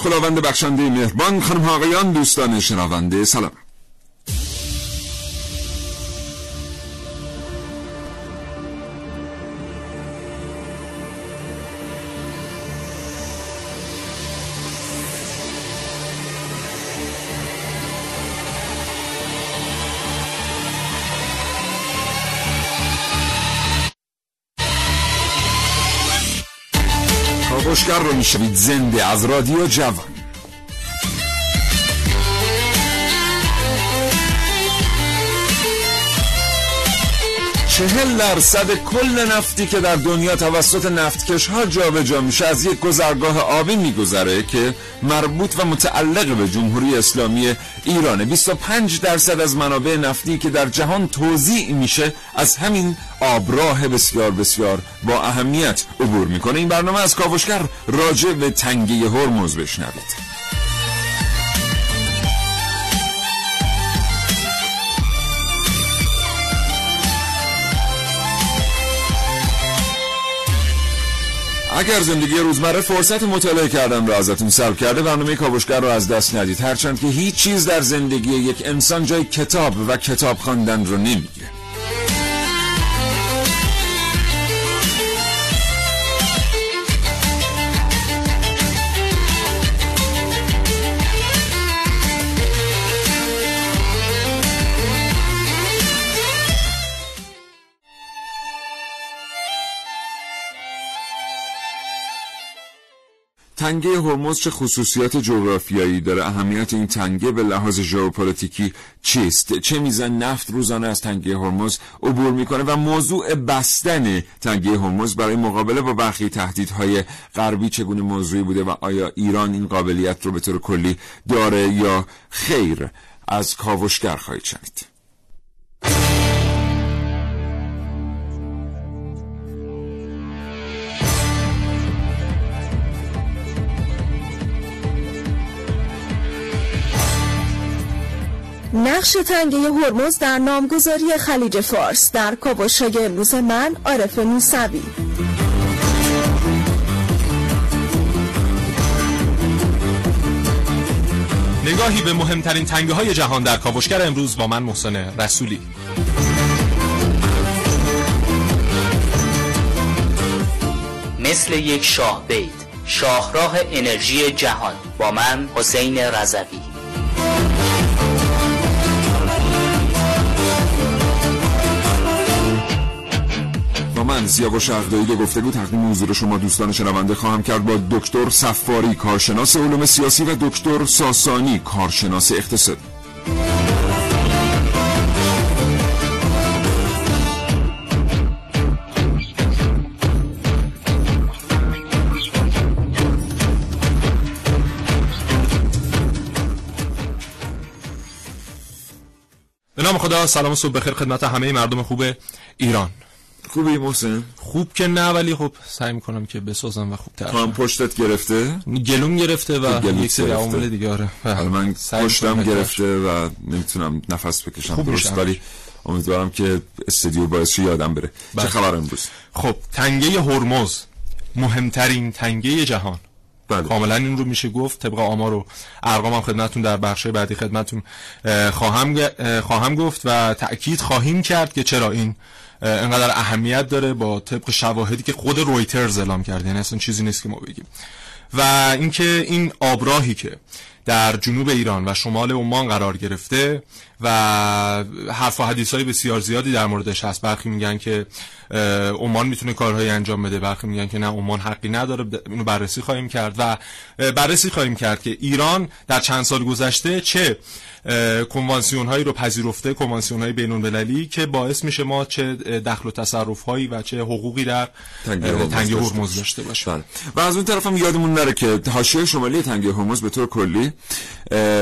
خداوند بخشنده مهربان خانم آقایان دوستان شنونده سلام. می‌شوید زنده از رادیو جوان. چهل درصد کل نفتی که در دنیا توسط نفتکش ها جابجا میشه از یک گذرگاه آبی میگذره که مربوط و متعلق به جمهوری اسلامی ایرانه. 25 درصد از منابع نفتی که در جهان توزیع میشه از همین آبراه بسیار بسیار با اهمیت عبور می‌کنه. این برنامه از کاوشگر راجع به تنگه هرمز بشنوید. اگر زندگی روزمره فرصت مطالعه کردن را ازتون سلب کرده برنامه کاوشگر رو از دست ندید. هرچند که هیچ چیز در زندگی یک انسان جای کتاب و کتاب خواندن رو نمی‌گیره. تنگه هرمز چه خصوصیات جغرافیایی داره؟ اهمیت این تنگه به لحاظ ژئوپلیتیکی چیست؟ چه میزان نفت روزانه از تنگه هرمز عبور می‌کنه و موضوع بستن تنگه هرمز برای مقابله با برخی تهدیدهای غربی چگونه موضوعی بوده و آیا ایران این قابلیت رو به طور کلی داره یا خیر؟ از کاوشگر خواهید شنید. نقش تنگه هرمز در نامگذاری خلیج فارس در کاوش‌های امروز من عارف موسوی. نگاهی به مهمترین تنگه های جهان در کاوشگر امروز با من محسن رسولی. مثل یک شاه بیت شاهراه انرژی جهان با من حسین رضوی. من سیاوش عقدایی که گفته بود تقدیم حضور شما دوستان شنونده خواهم کرد با دکتر صفاری کارشناس علوم سیاسی و دکتر ساسانی کارشناس اقتصاد. به نام خدا سلام و صبح بخیر خدمت همه مردم خوب ایران. خوبی محسن؟ خوب که نه ولی خب سعی می‌کنم که بسازم و خوب تر هم پشتت گرفته؟ گلوم گرفته و یک سری. عوامل دیگه آره. حالا من پشتم گرفته و نمی‌تونم نفس بکشم درست. ولی امیدوارم که استودیو باعث یادم بره. چه بله. خبر امروز؟ خب تنگه هرمز. مهمترین تنگه جهان. بله. کاملا این رو میشه گفت. طبق آمار و ارقام هم خدمتتون در بخش بعدی خدمتتون اه، خواهم خواهم گفت و تأکید خواهیم کرد که چرا این انقدر اهمیت داره با طبق شواهدی که خود رویترز اعلام کرده. یعنی اصلا چیزی نیست که ما بگیم. و اینکه این آبراهی که در جنوب ایران و شمال عمان قرار گرفته و حرف و حدیث های بسیار زیادی در موردش هست. برخی میگن که عمان می‌تونه کارهایی انجام بده. برخی میگن که نه عمان حقی نداره. اینو بررسی خواهیم کرد و بررسی خواهیم کرد که ایران در چند سال گذشته چه کنوانسیون هایی رو پذیرفته کنوانسیون های بین المللی که باعث میشه ما چه دخل و تصرف هایی و چه حقوقی در تنگه هرمز داشته باشیم بله. و از اون طرف هم یادمون نره که حاشیه شمالی تنگه هرمز به طور کلی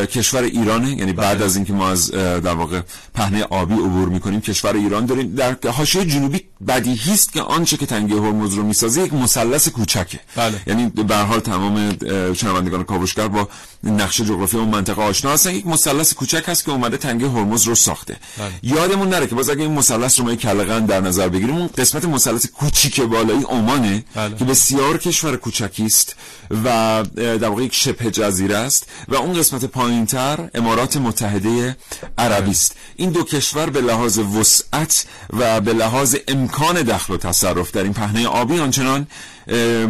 کشور ایرانه. یعنی بعد بله. از اینکه ما از در واقع پهنه آبی عبور می‌کنیم. کشور ایران داریم در حاشیه جنوبی بدیهی است که آنچه که تنگه هرمز رو می‌سازه یک مثلث کوچکه بله. یعنی به حال تمام شنوندگان کاوشگر با نقشه جغرافی اون منطقه آشنا هستن یک مثلث کوچک هست که اومده تنگه هرمز رو ساخته بله. یادمون نره که باز اگه این مثلث رو ما کلغن در نظر بگیریم اون قسمت مثلث کوچیک بالایی عمانه بله. که بسیار کشور کوچکی است و در واقع یک شبه جزیره است و اون قسمت پایینتر امارات متحده عربی است این دو کشور به لحاظ وسعت و به لحاظ امکان دخل و تصرف در این پهنه آبی آنچنان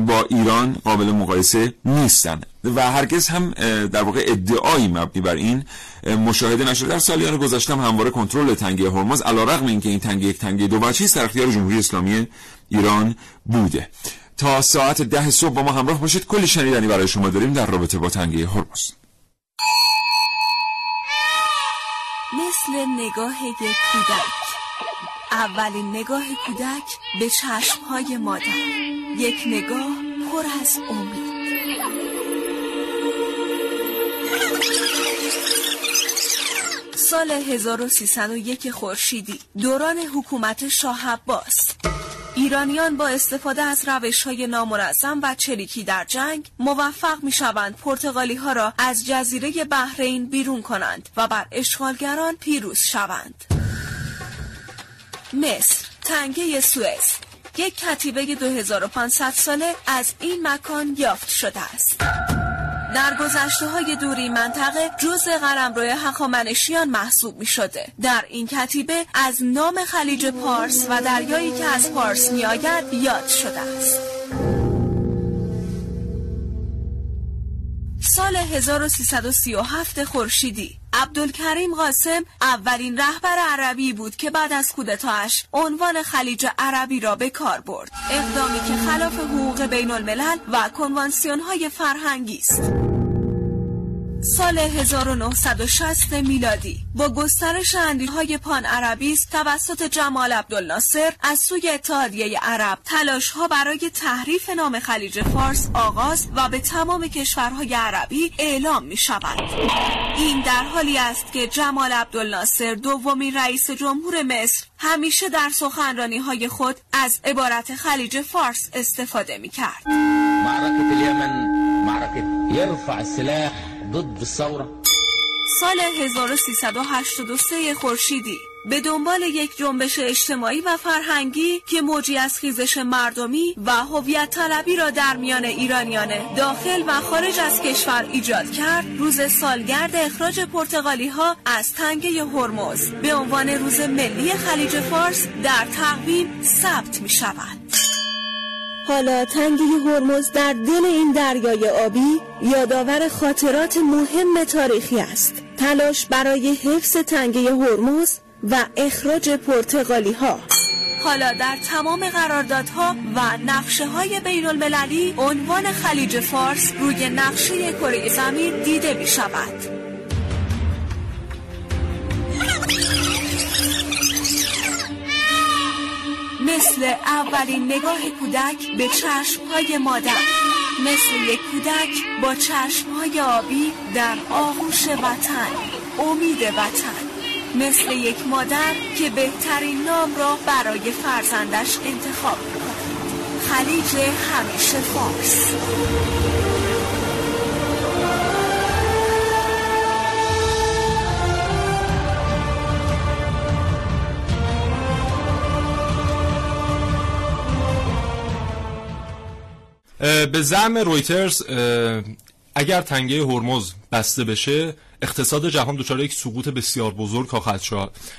با ایران قابل مقایسه نیستن و هرگز هم در واقع ادعایی مبنی بر این مشاهده نشده. در سالیان گذشته هم همواره کنترل تنگه هرمز علیرغم اینکه این تنگه یک تنگه دو بچه در اختیار جمهوری اسلامی ایران بوده. تا ساعت ده صبح با ما همراه باشید. کلی شنیدنی برای شما داریم در رابطه با تنگه هرمز. مثل نگاه یک کودک. اولین نگاه کودک به چشمهای مادر. یک نگاه پر از امید. سال 1301 خورشیدی دوران حکومت شاه عباس. ایرانیان با استفاده از روش های نامنظم و چریکی در جنگ موفق می شوند پرتغالی ها را از جزیره بحرین بیرون کنند و بر اشغالگران پیروز شوند. مصر تنگه سوئز یک کتیبه 2500 ساله از این مکان یافت شده است. در گذشته های دوری منطقه جز روی هخامنشیان محسوب می شده. در این کتیبه از نام خلیج پارس و دریایی که از پارس می آید یاد شده است. سال 1337 خورشیدی. عبدالکریم قاسم اولین رهبر عربی بود که بعد از کودتاش عنوان خلیج عربی را به کار برد. اقدامی که خلاف حقوق بین الملل و کنوانسیون های فرهنگی است. سال 1960 میلادی. با گسترش های پان عربی توسط جمال عبدالناصر از سوی اتحادیه عرب تلاش ها برای تحریف نام خلیج فارس آغاز و به تمام کشورهای عربی اعلام می شود این در حالی است که جمال عبدالناصر دومین رئیس جمهور مصر همیشه در سخنرانی های خود از عبارت خلیج فارس استفاده می کرد معرکت الیمن معرکت یرفع السلاح ضد الثوره سال 1383 خورشیدی. به دنبال یک جنبش اجتماعی و فرهنگی که موجی از خیزش مردمی و هویت طلبی را در میان ایرانیان داخل و خارج از کشور ایجاد کرد روز سالگرد اخراج پرتغالی ها از تنگه هرمز. به عنوان روز ملی خلیج فارس در تقویم ثبت می شود حالا تنگه هرمز در دل این دریای آبی یادآور خاطرات مهم تاریخی است. تلاش برای حفظ تنگه هرمز و اخراج پرتغالی ها حالا در تمام قراردادها و نقشه های بین المللی عنوان خلیج فارس روی نقشه کره زمین دیده می شود مثل اولین نگاه کودک به چشمهای مادر. مثل یک کودک با چشمهای آبی در آغوش وطن امید وطن. مثل یک مادر که بهترین نام را برای فرزندش انتخاب کند خلیج همیشه فارس. به زعم رویترز اگر تنگه هرمز بسته بشه اقتصاد جهان دچار یک سقوط بسیار بزرگ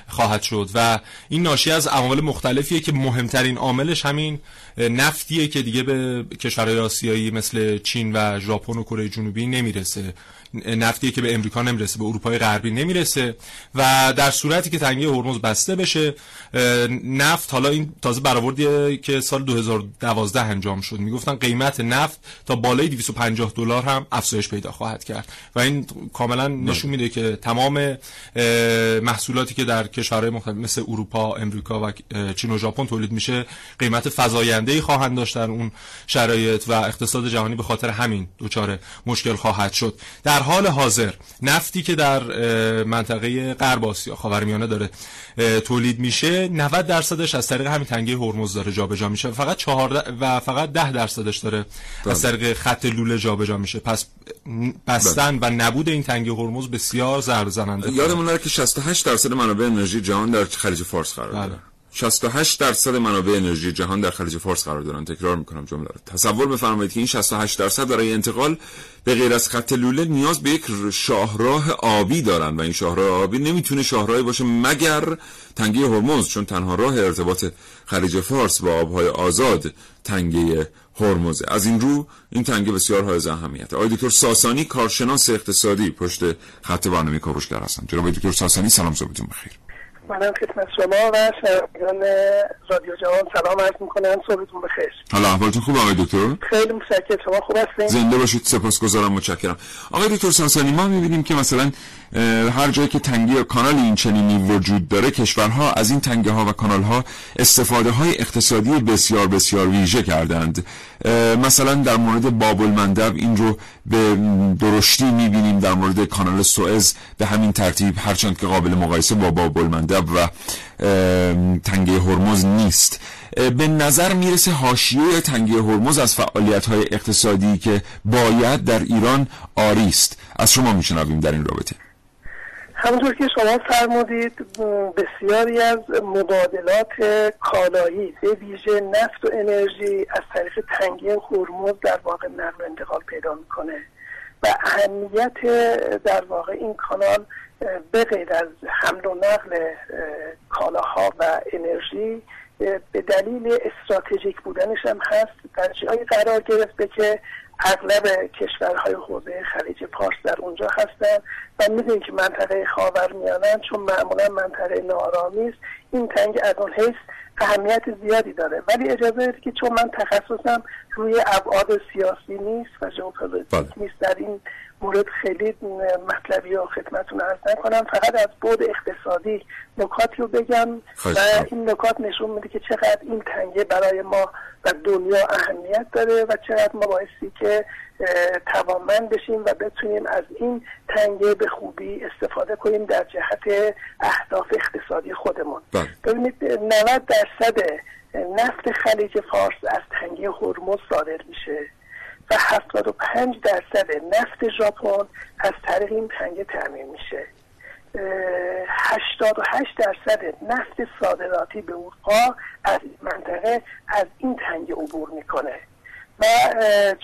خواهد شد و این ناشی از عوامل مختلفیه که مهمترین عاملش همین نفتیه که دیگه به کشورهای آسیایی مثل چین و ژاپن و کره جنوبی نمی‌رسه. نفتیه که به امریکا نمی‌رسه به اروپای غربی نمی‌رسه و در صورتی که تنگه هرمز بسته بشه نفت حالا این تازه برآوردیه که سال 2012 انجام شد می‌گفتن قیمت نفت تا بالای 250 دلار هم افزایش پیدا خواهد کرد. و این کاملا نشون میده که تمام محصولاتی که در کشورهای مختلف مثل اروپا، امریکا و چین و ژاپن تولید میشه قیمت فزاینده ای خواهند داشت در اون شرایط و اقتصاد جهانی به خاطر همین دچار مشکل خواهد شد. در حال حاضر. نفتی که در منطقه غرب آسیا خاورمیانه داره تولید میشه 90 درصدش از طریق همین تنگه هرمز داره جابجا میشه فقط 14 و فقط 10 درصدش داره از بله. طریق خط لوله جابجا میشه. پس بستن و نبود این تنگه هرمز بسیار ضرر زننده. یادمون نره که 68 درصد منابع انرژی جهان در خلیج فارس قرار داره. 68 درصد منابع انرژی جهان در خلیج فارس قرار دارن. تکرار می‌کنم جمله رو. تصور بفرمایید که این 68 درصد برای انتقال به غیر از خط لوله نیاز به یک شاهراه آبی دارن و این شاهراه آبی نمی‌تونه شاهراهی باشه مگر تنگه هرمز چون تنها راه ارتباط خلیج فارس با آبهای آزاد تنگه هرمزه. از این رو این تنگه بسیار های اهمیت آقای دکتر ساسانی کارشناس اقتصادی پشت خط برنامه کاوشگر هستن جناب دکتر ساسانی سلام صبحتون بخیر. منم خدمت شما و شنوندگان رادیو جوان سلام عرض می‌کنم. صبحتون بخیر. حالا احوالتون خوب آقای دکتر؟ خیلی متشکرم. شما خوب هستین؟ زنده باشید. سپاسگزارم. متشکرم. آقای دکتر ساسانی ما می‌بینیم که مثلا هر جایی که تنگی یا کانال این چنینی وجود داره کشورها از این تنگه ها و کانال ها استفاده های اقتصادی بسیار بسیار ویژه کردند. مثلا در مورد باب المندب این رو به درشتی می‌بینیم در مورد کانال سوئز به همین ترتیب هرچند که قابل مقایسه با باب المندب و تنگه هرمز نیست. به نظر می‌رسه حاشیه تنگه هرمز از فعالیت های اقتصادی که باید در ایران آری است. از شما میشنویم در این رابطه. همونطور که شما فرمودید بسیاری از مبادلات کالایی به ویژه نفت و انرژی از طریق تنگی هرمز در واقع نقل انتقال پیدا می‌کنه و اهمیت در واقع این کانال به غیر از حمل و نقل کالاها و انرژی به دلیل استراتژیک بودنش هم هست. در جایی قرار گرفته که اغلب کشورهای حوزه خلیج پارس در اونجا هستن و می‌دونید که منطقه خاور میانن چون معمولا منطقه نارامی است این تنگ از اون حیث اهمیت زیادی داره ولی اجازه بدید که چون من تخصصم روی ابعاد سیاسی نیست و ژئوپلیتیک بله. نیست در این مورد خیلی مطلبی و خدمتون ارز نکنم. فقط از بود اقتصادی نکاتی رو بگم و این نکات نشون میده که چقدر این تنگه برای ما و دنیا اهمیت داره و چقدر ما بایستی که توانمند بشیم و بتونیم از این تنگه به خوبی استفاده کنیم در جهت اهداف اقتصادی خودمون. بله. ببینید 90 درصد نفت خلیج فارس از تنگه هرمز صادر میشه. و 75 درصد نفت ژاپن از طریق این تنگه تامین میشه. 88 درصد نفت صادراتی به اروپا از منطقه از این تنگه عبور می‌کنه. و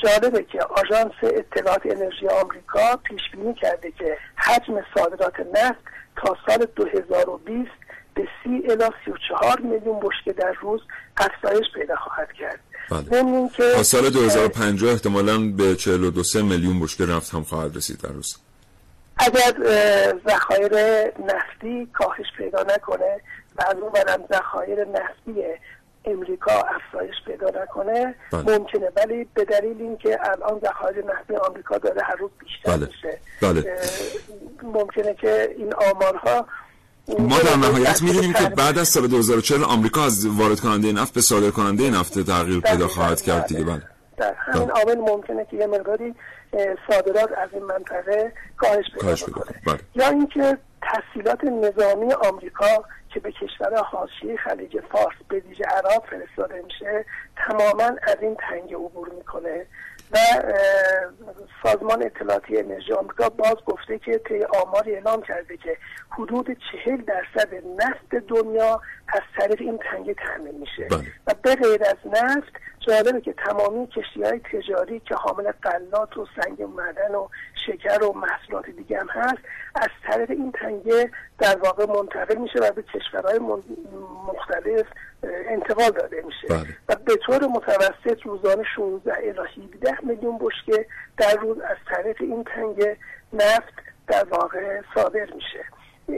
جالبه که آژانس اطلاعات انرژی آمریکا پیش بینی کرده که حجم صادرات نفت تا سال 2020 به 30 الی 34 میلیون بشکه در روز افزایش پیدا خواهد کرد بله. که تا سال 2050 احتمالا به 42 میلیون بشکه نفت هم خواهد رسید در روز اگر ذخایر نفتی کاهش پیدا نکنه و از اون برم ذخایر نفتی امریکا افزایش پیدا نکنه بله. ممکنه ولی به دلیل اینکه الان ذخایر نفتی آمریکا داره هر روز بیشتر بله. میشه بله. ممکنه که این آمارها ما در نهایت می‌دونیم که بعد از سال 2040 آمریکا از وارد کننده نفت به صادر کننده نفت تغییر پیدا خواهد کرد دیگه. بله. در همین بله. عامل ممکنه که یه مقداری صادرات از این منطقه کاهش پیدا کنه. بله. یا اینکه تحصیلات نظامی آمریکا که به کشور حاشیه خلیج فارس به ویژه عراق فرستاده میشه تماما از این تنگ عبور می‌کنه. و سازمان اطلاعاتی انرژی آمریکا باز گفته که طی آماری اعلام کرده که حدود چهل درصد نفت دنیا از طریق این تنگه تامین میشه بله. و به غیر از نفت جالبه که تمامی کشتی های تجاری که حامل قلات و سنگ معدن و شکر و محصولات دیگه هم هست از طریق این تنگه در واقع منتقل میشه و به کشورهای مختلف انتقال داده میشه بله. و به طور متوسط روزانه 16 الی 17 میلیون بشکه در روز از طریق این تنگه نفت در واقع صادر میشه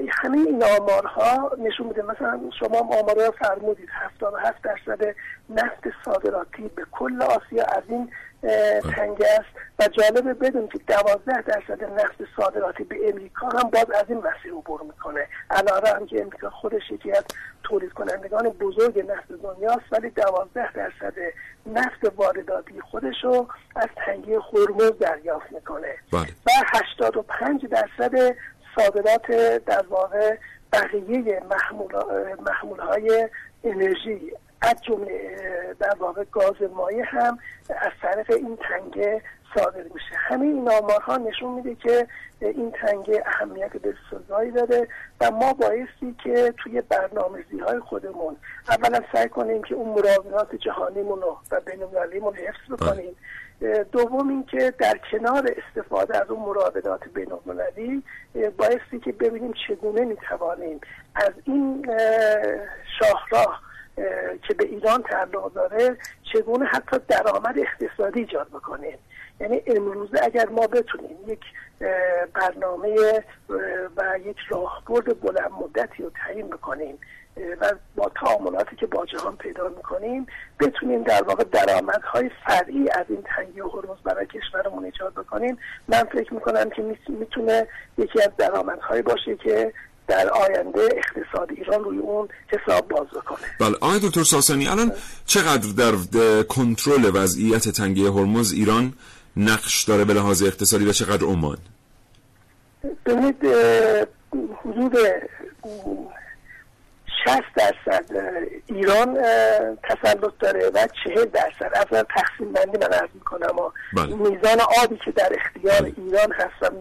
همه این آمارها نشون میده. مثلا شما آمارها فرمودید. 77 درصد نفت صادراتی به کل آسیا از این تنگ است. و جالبه بدون که 12 درصد نفت صادراتی به امریکا هم باز از این مسیر عبور می‌کنه. علاوه هم که امریکا خودش یکی از تولید کنندگان بزرگ نفت دنیاست ولی 12 درصد نفت وارداتی خودش رو از تنگه هرمز دریافت می‌کنه. بله. و 85 درصد صادرات در واقع بقیه محمول های انرژی از جمله در واقع گاز مایع هم از طریق این تنگه صادر میشه. همه این آمارها نشون میده که این تنگه اهمیت بسزایی داره و ما بایستی که توی برنامه‌ریزی های خودمون اولا سعی کنیم که اون مراودات جهانیمون رو و بین‌المللیمون حفظ بکنیم. دوم اینکه در کنار استفاده از اون مراودات بین‌المللی بایستی که ببینیم چگونه می‌توانیم از این شاهراه که به ایران تعلق داره چگونه حتی درآمد اقتصادی ایجاد بکنیم. یعنی امروزه اگر ما بتونیم یک برنامه و یک راهبرد بلند مدتی رو تعیین بکنیم و با تعاملاتی که با جهان پیدا می‌کنیم بتونیم در واقع درآمدهای فرعی از این تنگی و هرمز برای کشورمون ایجاد بکنیم. من فکر می‌کنم که می‌تونه یکی از درآمدهایی باشه که در آینده اقتصاد ایران روی اون حساب باز بکنه. بله آقای دکتر ساسانی الان چقدر در کنترل وضعیت تنگی هرمز ایران نقش داره به لحاظ اقتصادی و چقدر عمان؟ ببینید حدود 60 درصد ایران تسلط داره و 40 درصد. از تقسیم بندی من عرض می‌کنم و بله. میزان آبی که در اختیار ایران هست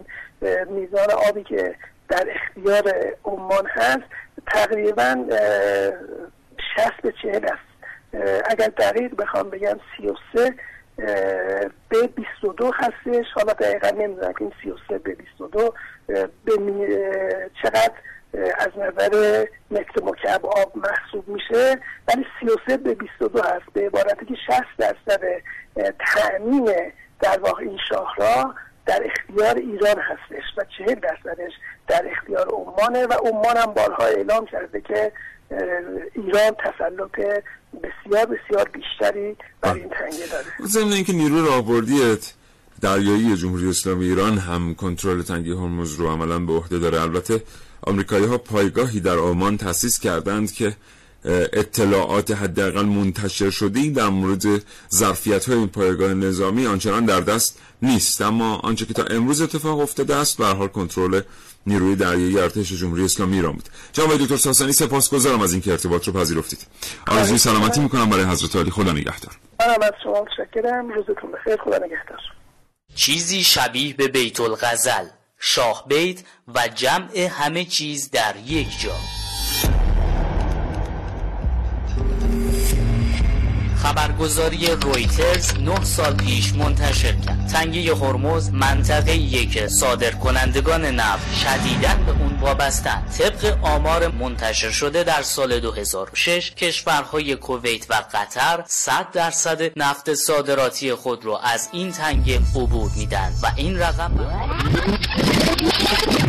میزان آبی که در اختیار عمان هست تقریبا 60 به 40 است. اگر دقیق بخوام بگم 33 به 22 هستش. حالا دقیقا نمی‌دونم که این 33 به 22 به چقدر؟ از نظر متر مکعب آب محسوب میشه ولی 33 به 22 هست. به عبارتی که 60 درصد تأمین در واقع این شاهراه در اختیار ایران هستش و 40 درصدش در اختیار عمانه و عمان هم بارها اعلام کرده که ایران تسلط بسیار بسیار بیشتری بر این تنگه داره. ضمن اینکه نیروی راهبردی دریایی جمهوری اسلامی ایران هم کنترل تنگه هرمز رو عملا به عهده داره. البته آمریکایی ها پایگاهی در آلمان تأسیس کردند که اطلاعات حداقل منتشر شده در مورد ظرفیت های این پایگاه نظامی آنچنان در دست نیست. اما آنچه که تا امروز اتفاق افتاده است به حال کنترل نیروی دریایی ارتش جمهوری اسلامی ایران بود. جناب دکتر ساسانی سپاسگزارم از اینکه ارتباط رو پذیرفتید. آرزوی سلامتی می‌کنم برای حضرت علی خدا نگهدار. منم از شما متشکرم. روزتون بخیر. خدا نگهدار. چیزی شبیه به بیت الغزل. شاه بیت و جمع همه چیز در یک جا. خبرگزاری رویترز 9 سال پیش منتشر کرد. تنگه هرمز منطقه یک صادر کنندگان نفت شدیدن به اون وابستن. طبق آمار منتشر شده در سال 2006 کشورهای کویت و قطر 100 درصد نفت صادراتی خود را از این تنگه عبور میدن و این رقم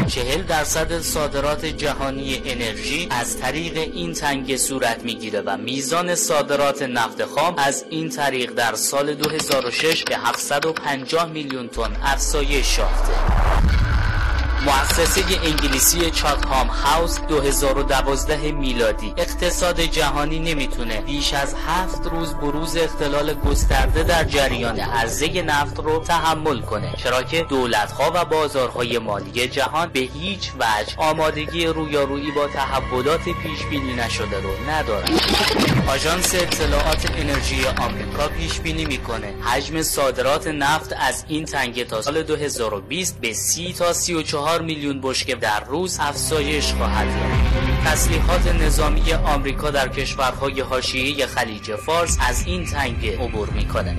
چهل درصد صادرات جهانی انرژی از طریق این تنگه صورت می‌گیره و میزان صادرات نفت خام از این طریق در سال 2006 به 750 میلیون تن افزایش یافته. مؤسسه انگلیسی چاتهام هاوس 2012 میلادی. اقتصاد جهانی نمی‌تونه بیش از هفت روز بروز اختلال گسترده در جریان عرضه نفت رو تحمل کنه چرا که دولتها و بازارهای مالی جهان به هیچ وجه آمادگی رویارویی با تحولات پیش بینی نشده رو ندارن. آژانس اطلاعات انرژی آمریکا پیش بینی می‌کنه. حجم صادرات نفت از این تنگه تا سال 2020 به 30 تا 34 میلیون بشکه در روز افزایش خواهد یافت. تسلیحات نظامی آمریکا در کشورهای حاشیه خلیج فارس از این تنگه عبور می‌کنه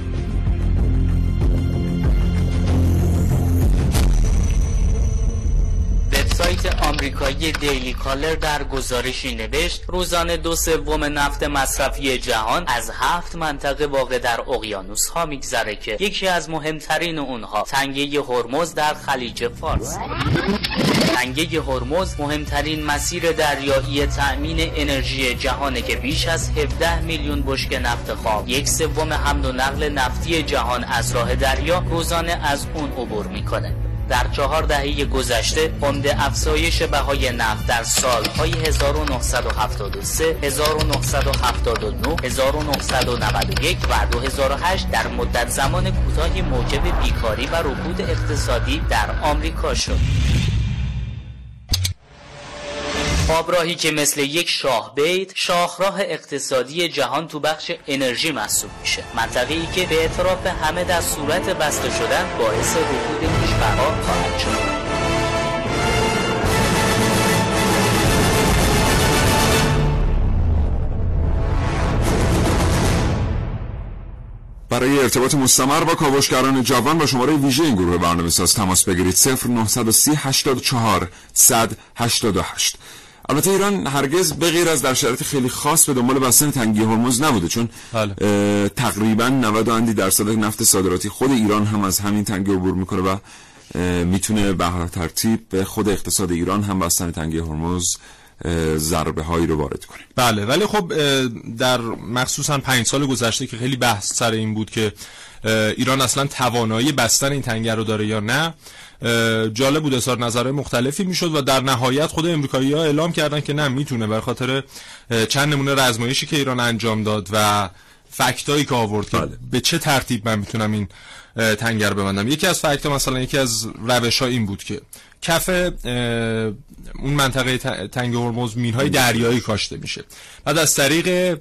وبسایت آمریکایی Daily Caller در گزارشی نوشت روزانه دو سوم نفت مصرفی جهان از هفت منطقه واقع در اقیانوس ها میگذره که یکی از مهمترین اونها تنگه هرمز در خلیج فارس. تنگه هرمز مهمترین مسیر دریایی تأمین انرژی جهانه که بیش از 17 میلیون بشک نفت خام یک سوم حمل و نقل نفتی جهان از راه دریا روزانه از اون عبور می‌کنه. در چهار دهه گذشته عمده افزایش بهای نفت در سالهای 1973 1979 1991 و 2008 در مدت زمان کوتاهی موجب بیکاری و رکود اقتصادی در آمریکا شد. آبراهی که مثل یک شاه بیت شاهراه اقتصادی جهان تو بخش انرژی محسوب میشه. منطقه ای که به اعتراف همه در صورت بسته شدن باعث رکود کشورها خواهد شد برای ارتباط مستمر با کاوشگران جوان و شماره ویژه این گروه برنامه ساز تماس بگیرید 0930 84 188 البته ایران هرگز به غیر از در شرایط خیلی خاص به دنبال بستن تنگی هرمز نبوده چون بله. تقریبا 90 اندی درصد نفت صادراتی خود ایران هم از همین تنگی عبور می‌کنه و می‌تونه به ترتیب به خود اقتصاد ایران هم بستن تنگی هرمز ضربه هایی رو وارد کنه. بله ولی خب در مخصوصا پنج سال گذشته که خیلی بحث سر این بود که ایران اصلا توانایی بستن این تنگه رو داره یا نه جالب بود اظهار نظرهای مختلفی می‌شد و در نهایت خود امریکایی ها اعلام کردن که نه می‌تونه بر خاطر چند نمونه رزمایشی که ایران انجام داد و فکتایی که آورد که بله. به چه ترتیب من می‌تونم این تنگر ببندم؟ یکی از فکت مثلا یکی از روش ها این بود که کف اون منطقه تنگ هرمز مینهای دریایی کاشته میشه. بعد از طریق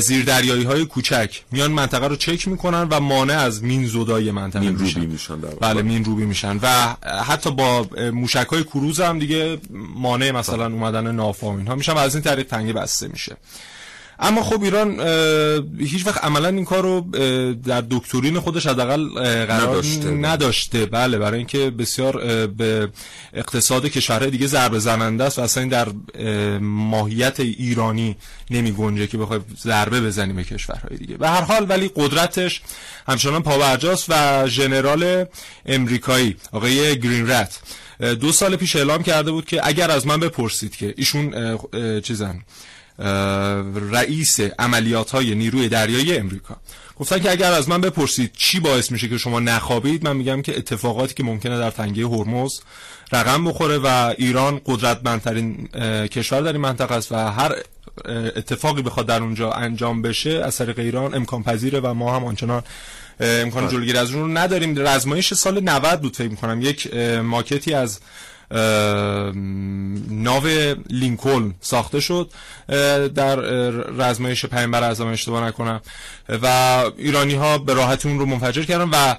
زیر دریایی های کوچک میان منطقه رو چک می‌کنن و مانع از مین زدای منطقه مین میشن. روبی میشن. بله مین روبی میشن. و حتی با موشک های کروز هم دیگه مانع مثلا اومدن ناف و اینها میشن و از این طریق تنگه بسته میشه. اما خب ایران هیچ وقت عملا این کار رو در دکترین خودش حداقل قرار نداشته. نداشته بله برای اینکه بسیار به اقتصاد کشورهای دیگه ضربه زننده است و اصلا این در اه، ماهیت ایرانی نمی گنجه که بخوای ضربه بزنی به کشورهای دیگه به هر حال ولی قدرتش همچنان پاورجاست و ژنرال امریکایی آقای گرین رت دو سال پیش اعلام کرده بود که اگر از من بپرسید که ایشون چیزن رئیس عملیات های نیروی دریایی امریکا. گفتن که اگر از من بپرسید چی باعث میشه که شما نخوابید من میگم که اتفاقاتی که ممکنه در تنگه هرمز رقم بخوره و ایران قدرتمندترین کشور در این منطقه است و هر اتفاقی بخواد در اونجا انجام بشه از طریق ایران امکان پذیره و ما هم آنچنان امکان جلوگیری از اون رو نداریم. رزمایش سال 90 بود فکر می‌کنم. یک ماکتی از ناو لینکلن ساخته شد در رزمایش پیامبر اعظم اشتباه نکنم. و ایرانی ها به راحتی اون رو منفجر کردن و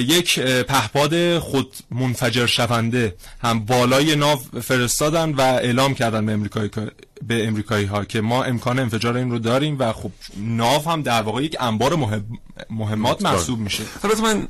یک پهپاد خود منفجر شونده هم بالای ناو فرستادن و اعلام کردن به امریکایی به امریکایی ها که ما امکان انفجار این رو داریم و خب ناو هم در واقع یک انبار مهم مهمات محسوب میشه. البته من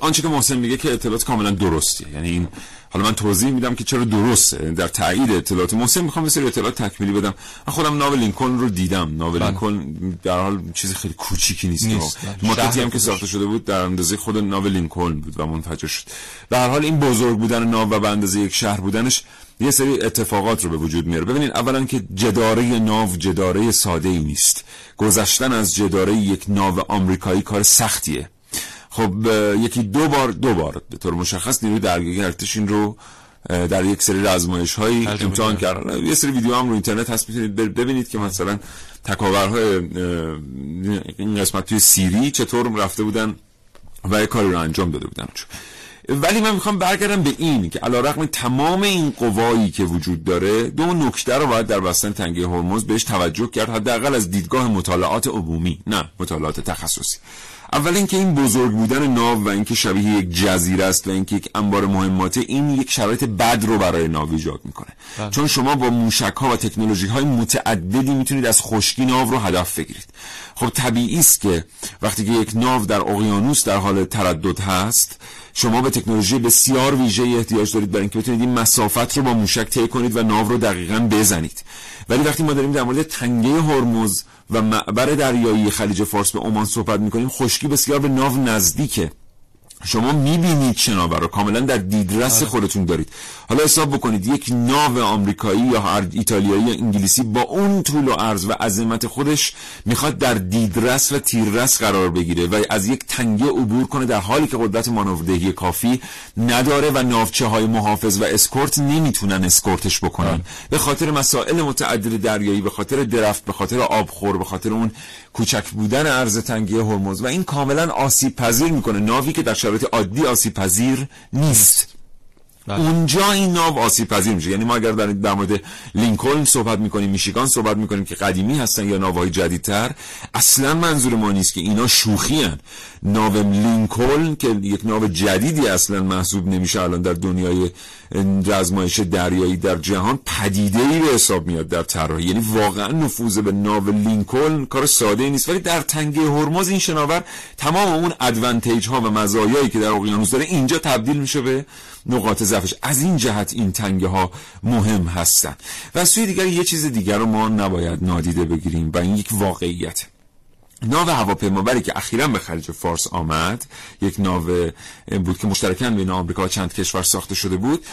آنچه که محسن میگه که اطلاعات کاملا درستیه یعنی این حالا من توضیح میدم که چرا درسته. در تایید اطلاعات محسن می‌خوام مثل اطلاعات تکمیلی بدم. من خودم ناو لینکلن رو دیدم. ناو لینکلن در حال چیز خیلی کوچیکی نیست, نیست، ناو. بله. ماکتی هم که. ساخته شده بود در اندازه خود ناو لینکلن بود و منفجر شد. به هر حال این بزرگ بودن ناو و به اندازه یک شهر بودنش یه سری اتفاقات رو به وجود میاره. ببینید اولا که جداره ناو جداره ساده ای نیست. گذشتن از جداره یک ناو آمریکایی کار سختیه. خب یکی دو بار دو بار به طور مشخص نیروی دریایی ارتش این رو در یک سری رزمایش هایی امتحان کردن. یه سری ویدیو هم رو اینترنت هست می‌تونید ببینید که مثلا تکاورهای این قسمت توی سیری چطور رفته بودن و یه کاری رو انجام داده بودن. ولی من می‌خوام برگردم به این که علا رقم تمام این قوایی که وجود داره دو نکته رو باید در بستن تنگه هرمز بهش توجه کرد حداقل از دیدگاه مطالعات عمومی نه مطالعات تخصصی اول اینکه این بزرگ بودن ناو و اینکه شبیه یک جزیره است و اینکه یک انبار مهماته این یک شرایط بد رو برای ناو ایجاد می‌کنه بله. چون شما با موشک ها و تکنولوژی های متعددی می‌تونید از خشکی ناو رو هدف بگیرید خب طبیعی است که وقتی که یک ناو در اقیانوس در حال تردد هست شما به تکنولوژی بسیار ویژه احتیاج دارید برای اینکه بتونید این مسافت رو با موشک طی کنید و ناو رو دقیقا بزنید. ولی وقتی ما داریم در مورد تنگه هرمز و معبر دریایی خلیج فارس به عمان صحبت می‌کنیم خشکی بسیار به ناو نزدیکه. شما می‌بینید شناور رو. کاملا در دیدرس خودتون دارید. حالا حساب بکنید یک ناو آمریکایی یا ایتالیایی یا انگلیسی با اون طول و عرض و عظمت خودش می‌خواد در دیدرس و تیررس قرار بگیره و از یک تنگه عبور کنه در حالی که قدرت مانوردهی کافی نداره و ناوچه های محافظ و اسکورت نمی‌تونن اسکورتش بکنن. به خاطر مسائل متعدد دریایی به خاطر draft به خاطر آبخور به خاطر اون کوچک بودن عرض تنگه هرمز و این کاملا آسیب پذیر می‌کنه ناوی که در شرایط عادی آسیب پذیر نیست بله. اونجا این ناو آسیب پذیر میشه یعنی ما اگر در, در مورد لینکلن صحبت می‌کنیم میشیگان صحبت می‌کنیم که قدیمی هستن یا ناوهای جدیدتر اصلا منظور ما نیست که اینا شوخی هن. ناو لینکلن که یک ناو جدیدی اصلا محسوب نمیشه الان در دنیای رزمایش دریایی در جهان پدیده ای به حساب میاد در طراحی. یعنی واقعا نفوذ به ناو لینکلن کار ساده نیست. ولی در تنگه هرمز این شناور تمام اون ادوانتیج ها و مزایایی که در اقیانوس داره اینجا تبدیل میشه به نقاط ضعفش. از این جهت این تنگه ها مهم هستن. و سوی دیگر یه چیز دیگر رو ما نباید نادیده بگیریم و این یک واقعیت. ناو هواپیمابری که اخیرا به خلیج فارس آمد یک ناو بود که مشترکاً بین آمریکا و چند کشور ساخته شده بود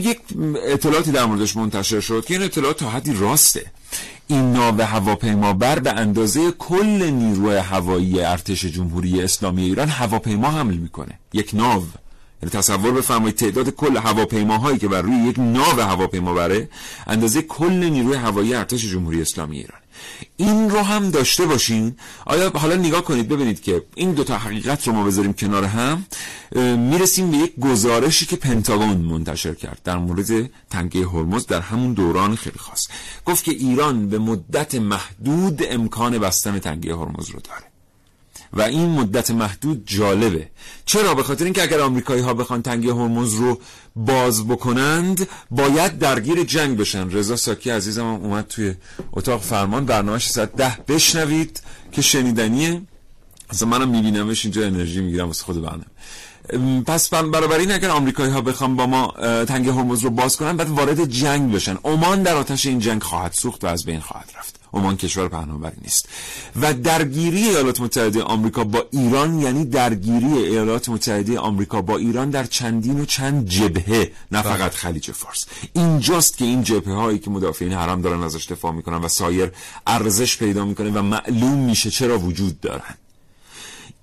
یک اطلاعاتی در موردش منتشر شد که این اطلاعات تا حدی راسته. این ناو هواپیمابر به اندازه کل نیروی هوایی ارتش جمهوری اسلامی ایران هواپیما حمل می‌کنه. یک ناو. یعنی تصور بفرمایید تعداد کل هواپیماهایی که بر روی یک ناو هواپیما بره اندازه کل نیروی هوایی ارتش جمهوری اسلامی ایران. این رو هم داشته باشین. آیا حالا نگاه کنید ببینید که این دو تا حقیقت رو ما بذاریم کنار هم. می‌رسیم به یک گزارشی که پنتاگون منتشر کرد در مورد تنگه هرمز در همون دوران خیلی خاص. گفت که ایران به مدت محدود امکان بستن تنگه هرمز رو داره. و این مدت محدود جالبه. چرا؟ به خاطر اینکه اگر آمریکایی ها بخوان تنگه هرمز رو باز بکنند باید درگیر جنگ بشن. رضا ساکی عزیزم هم اومد توی اتاق فرمان ساعت ده بشنوید که شنیدنیه. اصلا منم میبینمش اینجا انرژی می‌گیرم واسه خود برنامه. پس بنابراین اگر آمریکایی ها بخوام با ما تنگه هرمز رو باز کنن بعد وارد جنگ بشن. عمان در آتش این جنگ خواهد سوخت و از بین خواهد رفت. عمان کشور پهناوری نیست. و درگیری ایالات متحده آمریکا با ایران یعنی درگیری ایالات متحده آمریکا با ایران در چندین و چند جبهه نه فقط خلیج فارس. اینجاست که این جبهه هایی که مدافعین حرم دارن ازش دفاع می‌کنن و سایر ارزش پیدا می‌کنه و معلوم میشه چرا وجود دارن.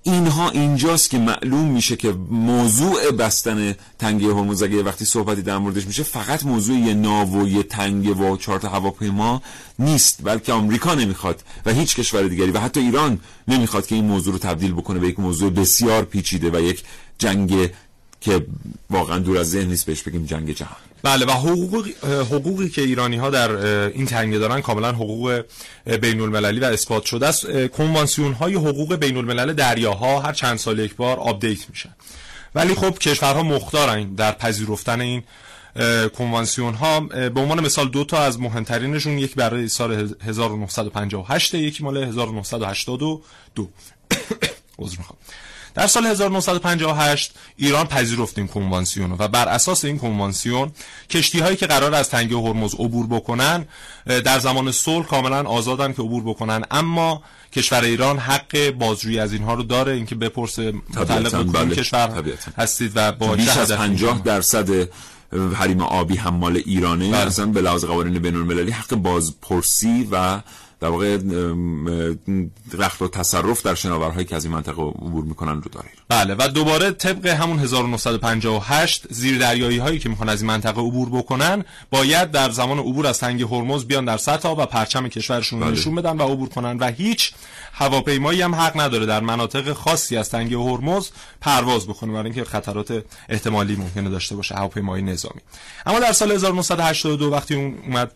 اینها اینجاست که معلوم میشه که موضوع بستن تنگه هرمز اگه وقتی صحبتی در موردش میشه فقط موضوع یه ناو و یه تنگه و چارت هواپیما نیست بلکه آمریکا نمی‌خواد و هیچ کشور دیگری و حتی ایران نمی‌خواد که این موضوع رو تبدیل بکنه به یک موضوع بسیار پیچیده و یک جنگ که واقعا دور از ذهن نیست بهش بگیم جنگ جهان. بله و حقوق حقوقی که ایرانی ها در این تنگه دارن کاملا حقوق بین المللی و اثبات شده است. کنوانسیون های حقوق بین الملل دریاها هر چند سال یک بار update میشن ولی خب کشورها مختارن در پذیرفتن این کنوانسیون ها به عنوان مثال دو تا از مهمترینشون یک برای سال 1958 یکی مال 1982 عذر می‌خوام. در سال 1958 ایران پذیرفت این کنوانسیون و بر اساس این کنوانسیون کشتی هایی که قرار از تنگه هرمز عبور بکنن در زمان صلح کاملا آزادن که عبور بکنن اما کشور ایران حق بازجویی از اینها رو داره اینکه بپرسه متعلق به بله. کشور طبیعتا. هستید و با بیش از 50 درصد حریم آبی هم مال ایرانه بله. اصلا به لحاظ قوانین بین المللی حق بازپرسی و در واقع رخت و تصرف در شناورهایی که از این منطقه عبور می‌کنن رو داره بله و دوباره طبق همون 1958 زیر دریایی هایی که می‌خوان از این منطقه عبور بکنن باید در زمان عبور از تنگ هرمز بیان در سطح و پرچم کشورشون بله. نشون بدن و عبور کنن و هیچ هواپیمایی هم حق نداره در مناطق خاصی از تنگه هرمز پرواز بکنه برای اینکه خطرات احتمالی ممکنه داشته باشه هواپیمای نظامی اما در سال 1982 وقتی اون اومد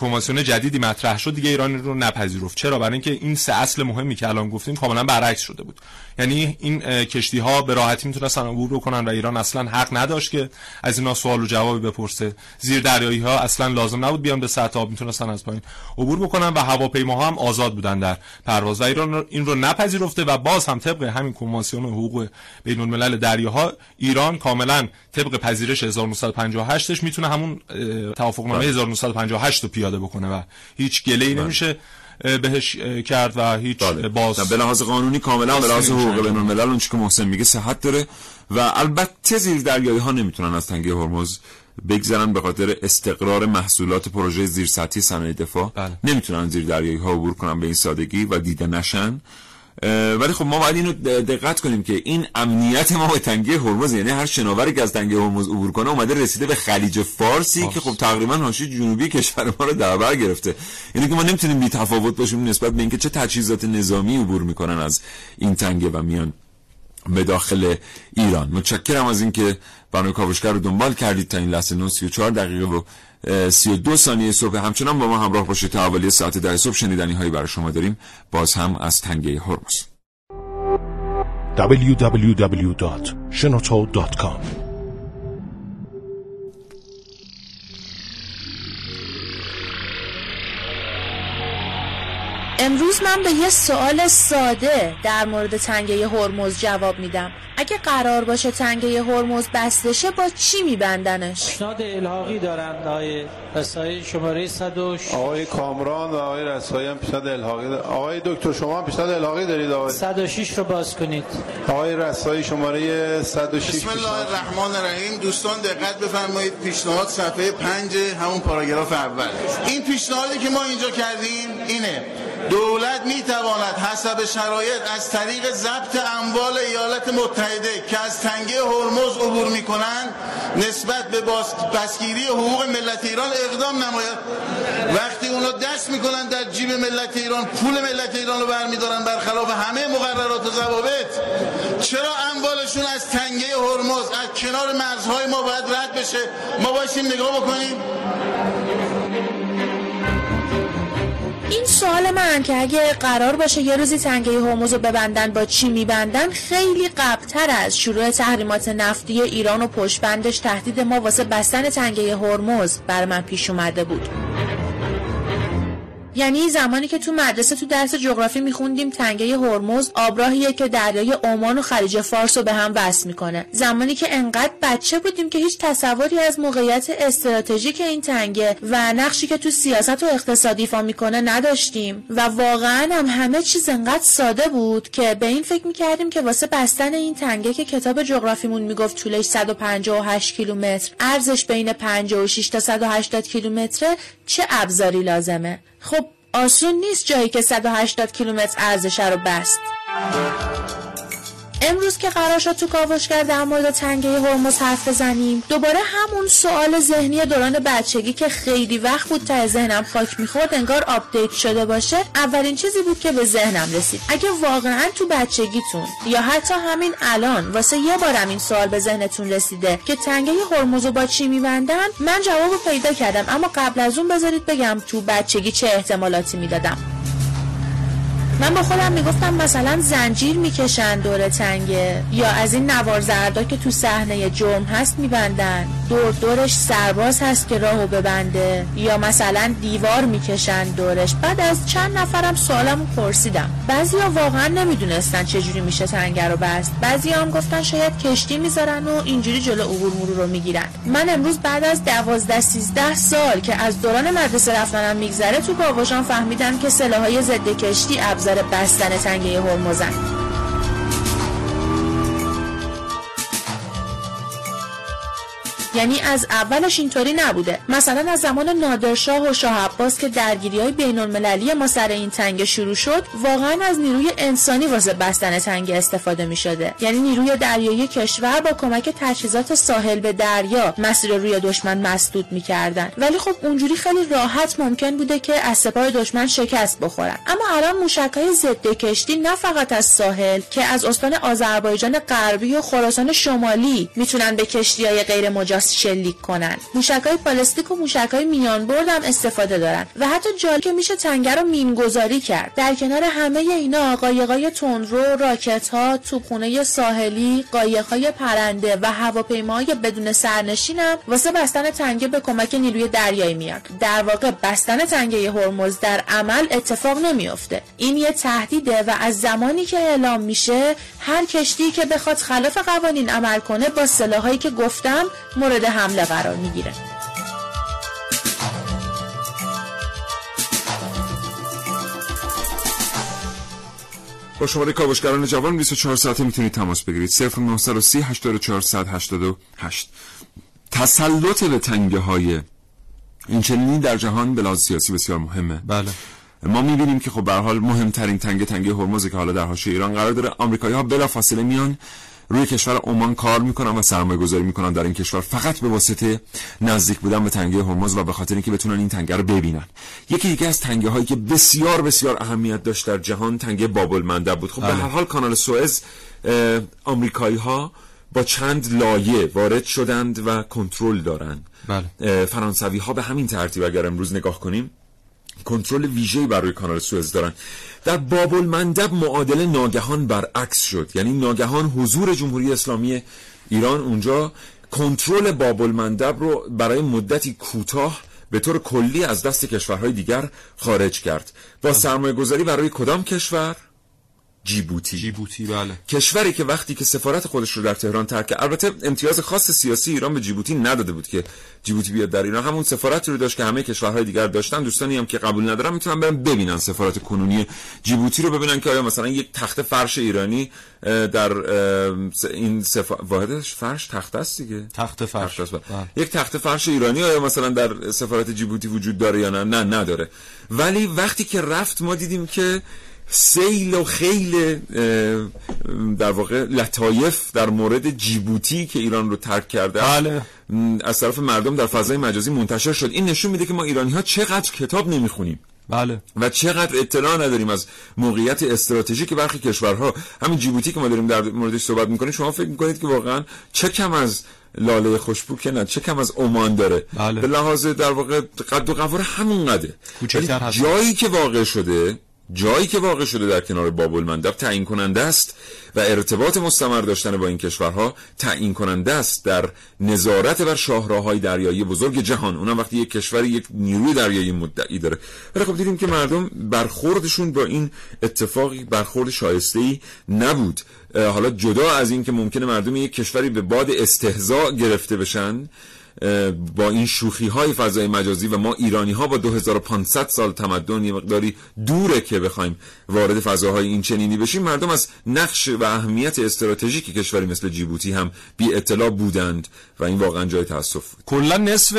کنوانسیون جدیدی مطرح شد دیگه ایران رو نپذیرفت. چرا؟ برای اینکه این سه اصل مهمی که الان گفتیم کاملا برعکس شده بود. یعنی این کشتی ها به راحتی می‌تونستن عبور بکنن و ایران اصلا حق نداشت که از اینا سوال و جوابی بپرسه. زیر دریایی ها اصلا لازم نبود بیان به سطح آب می‌تونستن از پایین عبور بکنن و هواپیماها هم آزاد بودن در پرواز. و ایران این رو نپذیرفته و باز هم طبق همین کنوانسیون حقوق بین الملل دریاها ایران کاملا طبق پذیرش 1958ش می‌تونه همون توافقنامه 1958 رو پیاده بکنه و هیچ گله‌ای بله. نمیشه. بهش کرد و هیچ بله. باز به لحاظ قانونی کاملا به لحاظ حقوق بین الملل اون که محسن میگه صحت داره و البته زیر دریایی ها نمی‌تونن از تنگه هرمز بگذرن به خاطر استقرار محصولات پروژه زیرسطحی صنایع دفاع بله. نمی‌تونن زیر دریایی ها عبور کنن به این سادگی و دیده نشن ولی خب ما باید اینو دقت کنیم که این امنیت ما به تنگه هرمز یعنی هر شناوری که از تنگه هرمز عبور کنه اومده رسیده به خلیج فارسی که خب تقریبا حاشیه جنوبی کشور ما رو در بر گرفته. یعنی که ما نمی‌تونیم بی تفاوت باشیم نسبت به اینکه چه تجهیزات نظامی عبور می‌کنن از این تنگه و میان به داخل ایران. متشکرم از اینکه برنامه کاوشگر رو دنبال کردید تا این لحظه 934 دقیقه و 32 ثانیه صبح. همچنان با ما همراه باشید تا حوالی ساعت ده صبح. شنیدنی هایی برای شما داریم. باز هم از تنگه هرمز. www.shenoto.com امروز من به یه سوال ساده در مورد تنگه هرمز جواب میدم. اگه قرار باشه تنگه هرمز بسته با چی میبندنش؟ پیشنهاد الحاقی دارن آقای رسایی شماره 106 آقای کامران و آقای رسایی هم پیشنهاد الحاقی دارن آقای دکتر شما هم پیشنهاد الحاقی دارید آقای؟ 106 رو باز کنید. آقای رسایی شماره 106 بسم الله الرحمن الرحیم. دوستان دقت بفرمایید. پیشنهاد صفحه 5 همون پاراگراف اول. این پیشنهادی که ما اینجا کردیم اینه. دولت می تواند حسب شرایط از طریق ضبط اموال ایالات متحده که از تنگه هرمز عبور می کنند نسبت به بسگیری حقوق ملت ایران اقدام نماید. وقتی اونا دست می‌کنن در جیب ملت ایران پول ملت ایران رو برمیدارن برخلاف همه مقررات و ضوابط چرا اموالشون از تنگه هرمز از کنار مرزهای ما باید رد بشه؟ ما باشیم نگاه بکنیم. این سوال من که اگه قرار باشه یه روزی تنگه هرمز رو ببندن با چی میبندن؟ خیلی قبلتر از شروع تحریمات نفتی ایران و پشبندش تهدید ما واسه بستن تنگه هرمز بر من پیش اومده بود. یعنی زمانی که تو مدرسه تو درس جغرافی میخوندیم تنگه هرمز آبراهیه که دریای عمان و خلیج فارس رو به هم وصل می‌کنه. زمانی که انقدر بچه بودیم که هیچ تصوری از موقعیت استراتژیک این تنگه و نقشی که تو سیاست و اقتصادی ایفا می‌کنه نداشتیم. و واقعا هم همه چیز انقدر ساده بود که به این فکر می‌کردیم که واسه بستن این تنگه که کتاب جغرافیمون می‌گفت طولش 158 کیلومتر ارزش بین 56 تا 180 کیلومتره چه ابزاری لازمه؟ خب آسون نیست جایی که 180 کیلومتر عرضش رو بست. امروز که قرار شد تو کاوشگر در مورد تنگه هرمز حرف بزنیم. دوباره همون سوال ذهنی دوران بچگی که خیلی وقت بود تا ذهنم خاک می‌خورد انگار update شده باشه. اولین چیزی بود که به ذهنم رسید. اگه واقعا تو بچگیتون یا حتی همین الان واسه یه بارم این سوال به ذهنتون رسیده که تنگه هرمز با چی میبندن من جواب پیدا کردم. اما قبل از اون بذارید بگم تو بچگی چه احتمالاتی می‌دادم. من با خودم می‌گفتم مثلا زنجیر می‌کشن دور تنگه یا از این نوار زردا که تو صحنه جرم هست میبندن. دور دورش سرباز هست که راهو ببنده. یا مثلا دیوار می‌کشن دورش. بعد از چند نفرم سوالمو پرسیدم. بعضیا واقعا نمی‌دونستن چجوری میشه تنگه رو بست. بعضی هم گفتن شاید کشتی می‌ذارن و اینجوری جلو عبور مرور رو می‌گیرن. من امروز بعد از دوازده سیزده سال که از دوران مدرسه رفتنم میگذره تو کاوشان فهمیدم که سلاحهای ضد کشتی ابزار بستن تنگه هرمزن. یعنی از اولش اینطوری نبوده. مثلا از زمان نادرشاه و شاه عباس که درگیری های بین المللی ما سر این تنگه شروع شد واقعا از نیروی انسانی واسه بستن تنگه استفاده می شده یعنی نیروی دریایی کشور با کمک تجهیزات ساحل به دریا مسیر روی دشمن مسدود می‌کردن. ولی خب اونجوری خیلی راحت ممکن بوده که از سپاه دشمن شکست بخورن. اما الان موشک های ضد کشتی نه فقط از ساحل که از استان آذربایجان غربی و خراسان شمالی می‌تونن به کشتی های غیر مجاز دست شلیک کنن. موشکای بالستیک و موشکای میان برد هم استفاده دارن. و حتی جالب که میشه تنگه رو مینگذاری کرد. در کنار همه اینا قایقای تندرو راکت ها توپخونه ساحلی قایقهای پرنده و هواپیماهای بدون سرنشین هم واسه بستن تنگه به کمک نیروی دریایی میاد. در واقع بستن تنگه هرمز در عمل اتفاق نمیافته. این یه تهدیده و از زمانی که اعلام میشه هر کشتی که بخواد خلاف قوانین عمل کنه با سلاحایی که گفتم مورد حمله قرار می‌گیره. با شماره کاوشگران جوان 24 ساعته می‌تونید تماس بگیرید. 0930 8488 تسلط به تنگه های این چنینی در جهان بلاز سیاسی بسیار مهمه. بله. ما می‌بینیم که خب به حال مهمترین تنگه تنگه هرمز که حالا در حاشیه ایران قرار داره. آمریکایی ها بلا فاصله میان. روی کشور عمان کار می‌کنن و سرمایه گذاری می‌کنن در این کشور فقط به واسطه نزدیک بودن به تنگه هرمز و به خاطر اینکه بتونن این تنگه رو ببینن یکی دیگه از تنگه هایی که بسیار بسیار اهمیت داشت در جهان تنگه بابل مندب بود خب به بله. هر حال کانال سوئز آمریکایی ها با چند لایه وارد شدند و کنترل دارند بله. فرانسوی ها به همین ترتیب اگر امروز نگاه کنیم کنترل ویژه‌ای بر روی کانال سوئز دارن. در باب المندب معادله ناگهان برعکس شد. یعنی ناگهان حضور جمهوری اسلامی ایران اونجا کنترل باب المندب رو برای مدتی کوتاه به طور کلی از دست کشورهای دیگر خارج کرد. با سرمایه گذاری برای کدام کشور؟ جیبوتی. جیبوتی بله. کشوری که وقتی که سفارت خودش رو در تهران ترک کرد البته امتیاز خاص سیاسی ایران به جیبوتی نداده بود که جیبوتی بیاد در ایران. همون سفارتی رو داشت که همه کشورهای دیگر داشتن. دوستانی هم که قبول ندارن می‌تونن برن ببینن سفارت کنونی جیبوتی رو ببینن که آیا مثلا یک تخت فرش ایرانی در این سفا... واحدش فرش؟ تخت است دیگه. تخت فرش. تخت است، بله. بله. یک تخت فرش ایرانی آیا مثلا در سفارت جیبوتی وجود داره یا نه؟ نه نداره. ولی وقتی که رفت ما دیدیم که سیل و خیل در واقع لطایف در مورد جیبوتی که ایران رو ترک کرده بله. از طرف مردم در فضای مجازی منتشر شد این نشون میده که ما ایرانی ها چقدر کتاب نمی‌خونیم بله و چقدر اطلاع نداریم از موقعیت استراتژیک برخی کشورها همین جیبوتی که ما داریم در موردش صحبت می‌کنیم شما فکر می‌کنید که واقعا چه کم از لاله خوشبو که نه چه کم از عمان داره بله. به لحاظ در واقع قد و قواره همون قده هست. جایی که واقع شده جایی که واقع شده در کنار باب المندب تعیین کننده است و ارتباط مستمر داشتن با این کشورها تعیین کننده است در نظارت بر شاهراهای دریایی بزرگ جهان. اونم وقتی یک کشور یک نیروی دریایی مدعی داره. ولی خب دیدیم که مردم برخوردشون با این اتفاقی برخورد شایسته ای نبود حالا جدا از این که ممکنه مردم یک کشوری به باد استهزاء گرفته بشن با این شوخی های فضای مجازی و ما ایرانی ها با 2500 سال تمدن یه مقداری دوره که بخوایم وارد فضاهای این چنینی بشیم مردم از نقش و اهمیت استراتژیک کشوری مثل جیبوتی هم بی اطلاع بودند و این واقعا جای تاسف بود. کلا نصف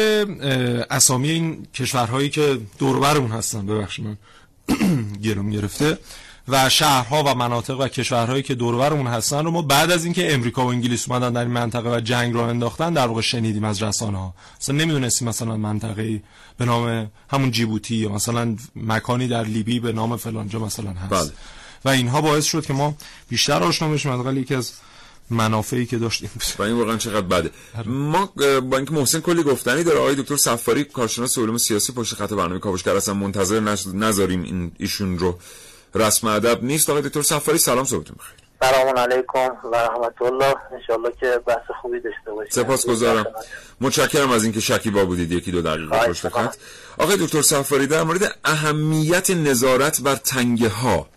اسامی این کشورهایی که دور و برمون هستن ببخشید من گرم گرفته. و شهرها و مناطق و کشورهایی که دور و برمون هستن رو ما بعد از اینکه امریکا و انگلیس اومدن در این منطقه و جنگ رو انداختن در واقع شنیدیم از رسانه ها اصلا نمی‌دونستیم مثلا منطقه به نام همون جیبوتی یا مثلا مکانی در لیبی به نام فلانجا مثلا هست. بله. و اینها باعث شد که ما بیشتر آشنا بشیم حداقل یکی از منافعی که داشتیم. و این واقعا چقدر بده. ما با اینکه محسن کلی گفتنی داره آقای دکتر صفاری کارشناس علوم سیاسی پشت خط برنامه کاوشگر هستن. منتظر نذاریم این ایشون رو. رسم ادب نیست. آقای دکتر صفاری سلام صبحتون بخیر سلام علیکم و رحمت الله انشالله که بحث خوبی داشته باشیم. سپاسگزارم. متشکرم از اینکه شکیبا بودید. یکی دو دقیقه پشت. خط آقای دکتر صفاری در مورد اهمیت نظارت بر تنگه ها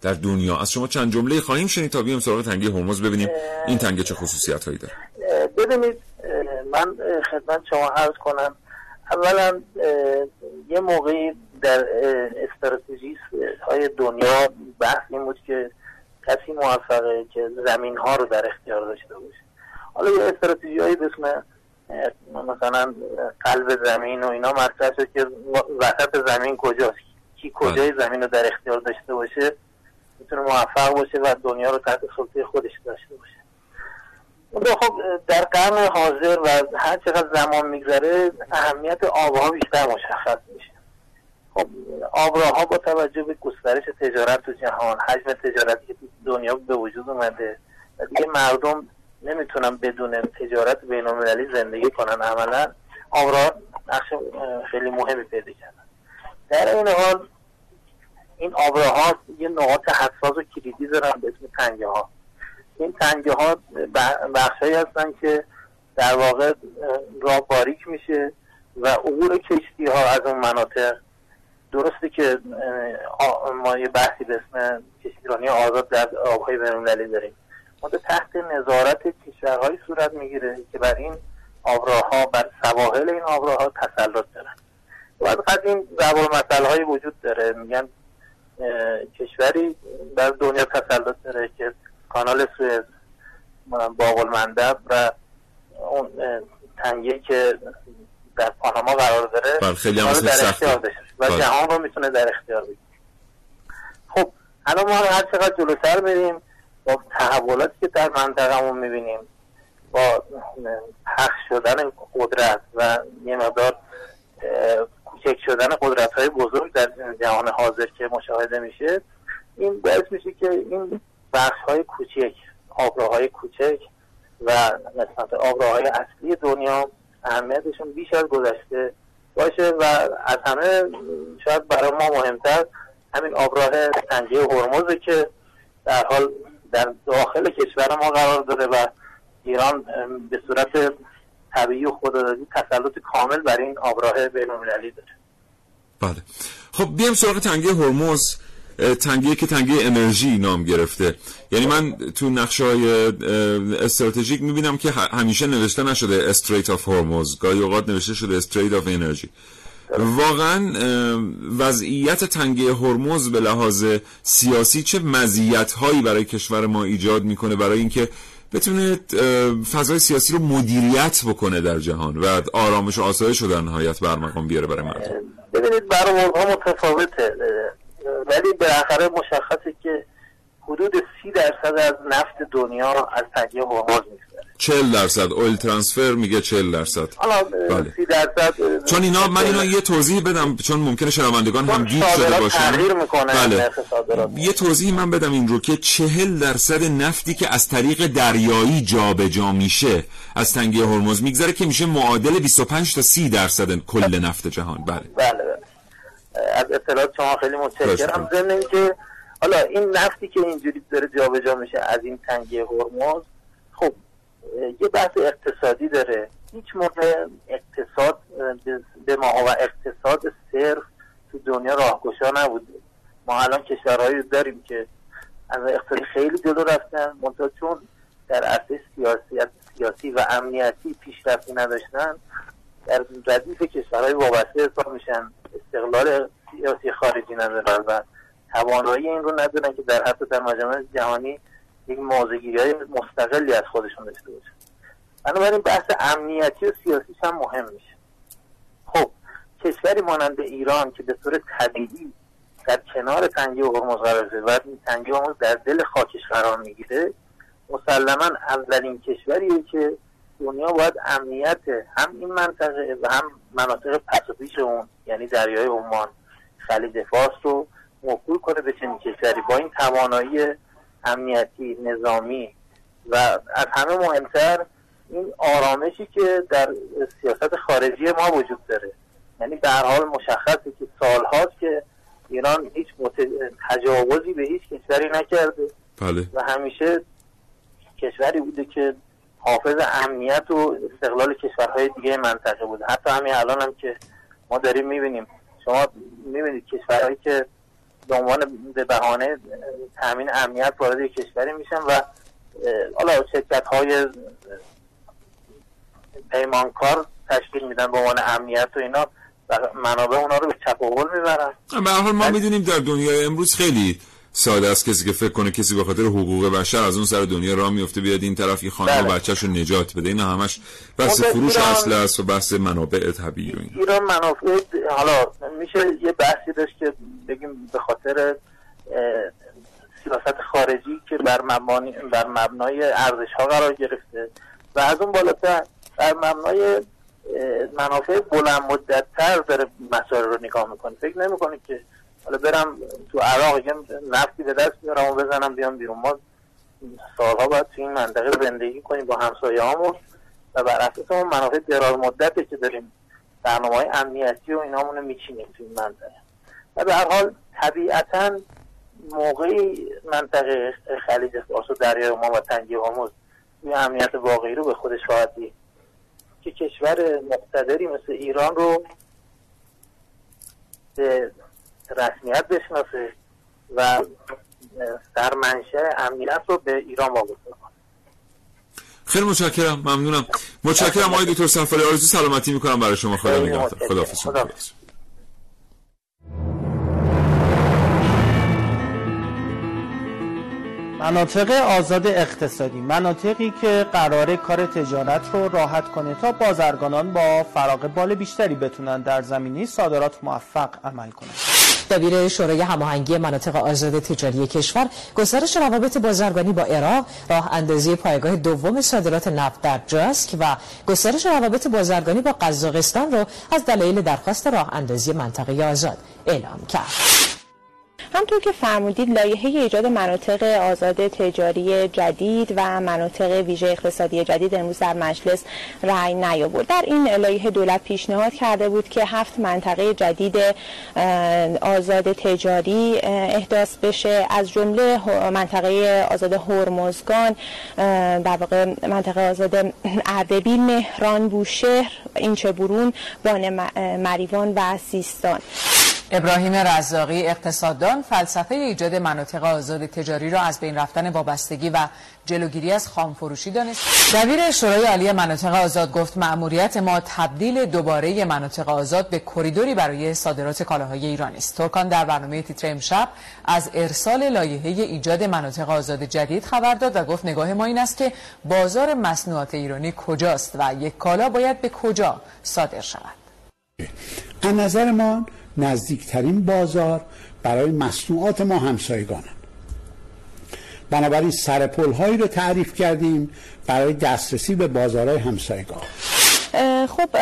در دنیا از شما چند جمله خواهیم شنید تا بیام سراغ تنگه هرمز ببینیم. این تنگه چه خصوصیت هایی داره؟ ببینید من خدمت شما عرض کنم. اولا یه موقعی در اه، استراتژی های دنیا بحث این بود که کسی موفقه که زمین ها رو در اختیار داشته باشه. حالا یه استراتژی هایی به اسم مثلا قلب زمین و اینا مطرح شد که وسط زمین کجاست؟ کی کجای زمین رو در اختیار داشته باشه؟ می‌تونه موفق باشه و دنیا رو تحت سلطه خودش داشته باشه. خب در قرن حاضر و هر چقدر زمان میگذره اهمیت آبها بیشتر مشخص میشه. خب آبراها با توجه به گسترش تجارت تو جهان حجم تجارتی که تو دنیا به وجود اومده دیگه مردم نمی‌تونن بدون تجارت بین زندگی کنن عملا آبراه نقش خیلی مهمی پیدا کردن. در این حال این آبراه ها یه نقاط حساس و کلیدی دارن به اسم تنگه ها این تنگه ها بخشهایی هستن که در واقع راه باریک میشه و عبور کشتی ها از اون مناطق درسته که ما یه بحثی به اسم کشتیرانی آزاد در آبهای بینالمللی داریم. مورد تحت نظارت کشورهایی صورت می‌گیره که بر این آبراه ها بر سواحل این آبراه ها تسلط دارن. و از قدیم ضرب مسئله های وجود داره. میگن کشوری در دنیا تسلط داره که کانال سوئز باقل و اون تنگه که در پاناما قرار داره بله خیلی هم در اختیار داشته و بله. جهان رو می‌تونه در اختیار بگیره. خب الان ما هر چقدر جلوتر بریم با تحولاتی که در منطقهمون می‌بینیم با پخش شدن قدرت و یه مقدار کوچک شدن قدرت های بزرگ در جهان حاضر که مشاهده میشه این باعث میشه که این بخش های کوچک آبراهای کوچک و نسبت آبراهای اصلی دنیا اهمیتشون بیش از گذشته باشه و از همه شاید برای ما مهمتر همین آبراه تنگه هرمزه که در حال در داخل کشور ما قرار داره و ایران به صورت طبیعی و خوددادی تسلط کامل بر این آبراه بینالمللی داره. بله. خب بیام سراغ تنگه هرمز. تنگیه که تنگه انرژی نام گرفته. یعنی من تو نقشه های استراتژیک می‌بینم که همیشه نوشته نشده Strait of Hormuz گاهی اوقات نوشته شده Strait of Energy واقعا وضعیت تنگه هرمز به لحاظ سیاسی چه مزیت هایی برای کشور ما ایجاد می‌کنه برای اینکه بتونه فضای سیاسی رو مدیریت بکنه در جهان و آرامش و آسایش رو در نهایت به ارمغان بیاره برای مردم. ببینید برآوردها متفاوته. ولی بالاخره مشخصه که حدود سی درصد از نفت دنیا از تنگه هرمز میگذره 40 درصد. اویل ترانسفر میگه 40 درصد. بله. سی درصد چون اینا من اینا یه توضیح بدم چون ممکنه شنوندگان هم گیج شده باشن. بله. یه توضیح من بدم این رو که 40 درصد نفتی که از طریق دریایی جابجا جا میشه از تنگه هرمز میگذره که میشه معادل 25 تا 30 درصد کل نفت جهان. بله. بله بله. از اطلاعات شما خیلی متشکرم. ضمن که حالا این نفتی که اینجوری داره جابجا میشه از این تنگه هرمز خب یه بحث اقتصادی داره. هیچ موقع اقتصاد به ما و اقتصاد صرف تو دنیا راهگشا نبوده. ما الان کشورهایی داریم که از اقتصادی خیلی جلو رفتن منتها چون در عرصه سیاسی سیاسی و امنیتی پیشرفتی نداشتن در ردیف کشورهای وابسته حساب میشن. استقلال سیاسی خارجی ندارن و توانایی این رو ندارن که در حتی در مجامع جهانی یک موضعگیری های مستقلی از خودشون داشته باشه بنابراین بحث امنیتی و سیاسیش هم مهم میشه. خب کشوری مانند ایران که به طور طبیعی در کنار تنگی هرمز قرار و تنگی هرمز در دل خاکش قرار می‌گیره مسلما اولین کشوریه که دنیا باید امنیت هم این منطقه و هم مناطق پس اون یعنی دریای عمان خلیج فارس رو موکول کنه به چنین کشوری. با این توانایی امنیتی نظامی و از همه مهمتر این آرامشی که در سیاست خارجی ما وجود داره. یعنی در حال مشخصه که سالهاست که ایران هیچ تجاوزی به هیچ کشوری نکرده. بله. و همیشه کشوری بوده که حافظ امنیت و استقلال کشورهای دیگه منطقه بوده حتی همین الان هم که ما داریم می‌بینیم. شما می‌بینید کشورهایی که به عنوان به بهانه تامین امنیت وارد کشوری میشن و حالا شرکت های پیمانکار تشکیل میدن به عنوان امنیت و اینا و منابع اونا رو به چپ و می‌برن. به حال ما می‌دونیم در دنیای امروز خیلی ساده است کسی که فکر کنه کسی به خاطر حقوق بشر از اون سر دنیا راه میفته بیاد این طرف یه خانه بله. بچهش رو نجات بده. این همش بحث فروش اصل است و بحث منابع طبیعی رو این ایران منافع حالا میشه یه بحثی داشت که بگیم به خاطر سیاست خارجی که بر, مبانی بر مبنای ارزش ها قرار گرفته و از اون بالاتر بر مبنای منافع بلند مدت تر داره مسائل رو نگاه می‌کنه. فکر نمی‌کنه که حالا برم تو عراق یه نفتی به دست بیارم و بزنم بیام بیرون. ما سالها باید تو این منطقه زندگی کنیم با همسایه همون و بر اساس اون منافع دراز مدته که داریم برنامه های امنیتی و اینامون رو میچینیم تو این منطقه. و به هر حال طبیعتا موقعی منطقه خلیج فارس و دریای ما و تنگی هرمز این امنیت واقعی رو به خودش خواهد دید. که کشور مقتدری مثل ایران رو به رسمیت بشناسه و در منشه امنیت رو به ایران واگذار کنه. خیلی متشکرم ممنونم. متشکرم آقای دکتر سفری آرزو سلامتی می‌کنم برای شما. خدا نگهدار. خداحافظ. مناطق آزاد اقتصادی. مناطقی که قرار کار تجارت رو راحت کنه تا بازرگانان با فراغ بال بیشتری بتونن در زمینی صادرات موفق عمل کنند. دبیر شورای هماهنگی مناطق آزاد تجاری کشور گسترش روابط بازرگانی با عراق راه اندازی پایگاه دوم صادرات نفت در جاسک و گسترش روابط بازرگانی با قزاقستان را از دلایل درخواست راه اندازی منطقه آزاد اعلام کرد. همطور که فرمودید لایحه ایجاد مناطق آزاد تجاری جدید و مناطق ویژه اقتصادی جدید امروز در مجلس رأی نیاورد. در این لایحه دولت پیشنهاد کرده بود که هفت منطقه جدید آزاد تجاری احداث بشه. از جمله منطقه آزاد هرمزگان در واقع منطقه آزاد اردبیل مهران بوشهر اینچه برون بان مریوان و سیستان. ابراهیم رزاقی اقتصاددان فلسفه ایجاد مناطق آزاد تجاری را از بین رفتن وابستگی و جلوگیری از خامفروشی دانست. دبیر شورای عالی مناطق آزاد گفت مأموریت ما تبدیل دوباره مناطق آزاد به کریدوری برای صادرات کالاهای ایران است. ترکان در برنامه تیتر امشب از ارسال لایحه ایجاد مناطق آزاد جدید خبر داد و گفت نگاه ما این است که بازار مصنوعات ایرانی کجاست و یک کالا باید به کجا صادر شود. از نظر ما نزدیکترین بازار برای مصنوعات ما همسایگانن بنابراین سرپل هایی رو تعریف کردیم برای دسترسی به بازارهای همسایگان. خب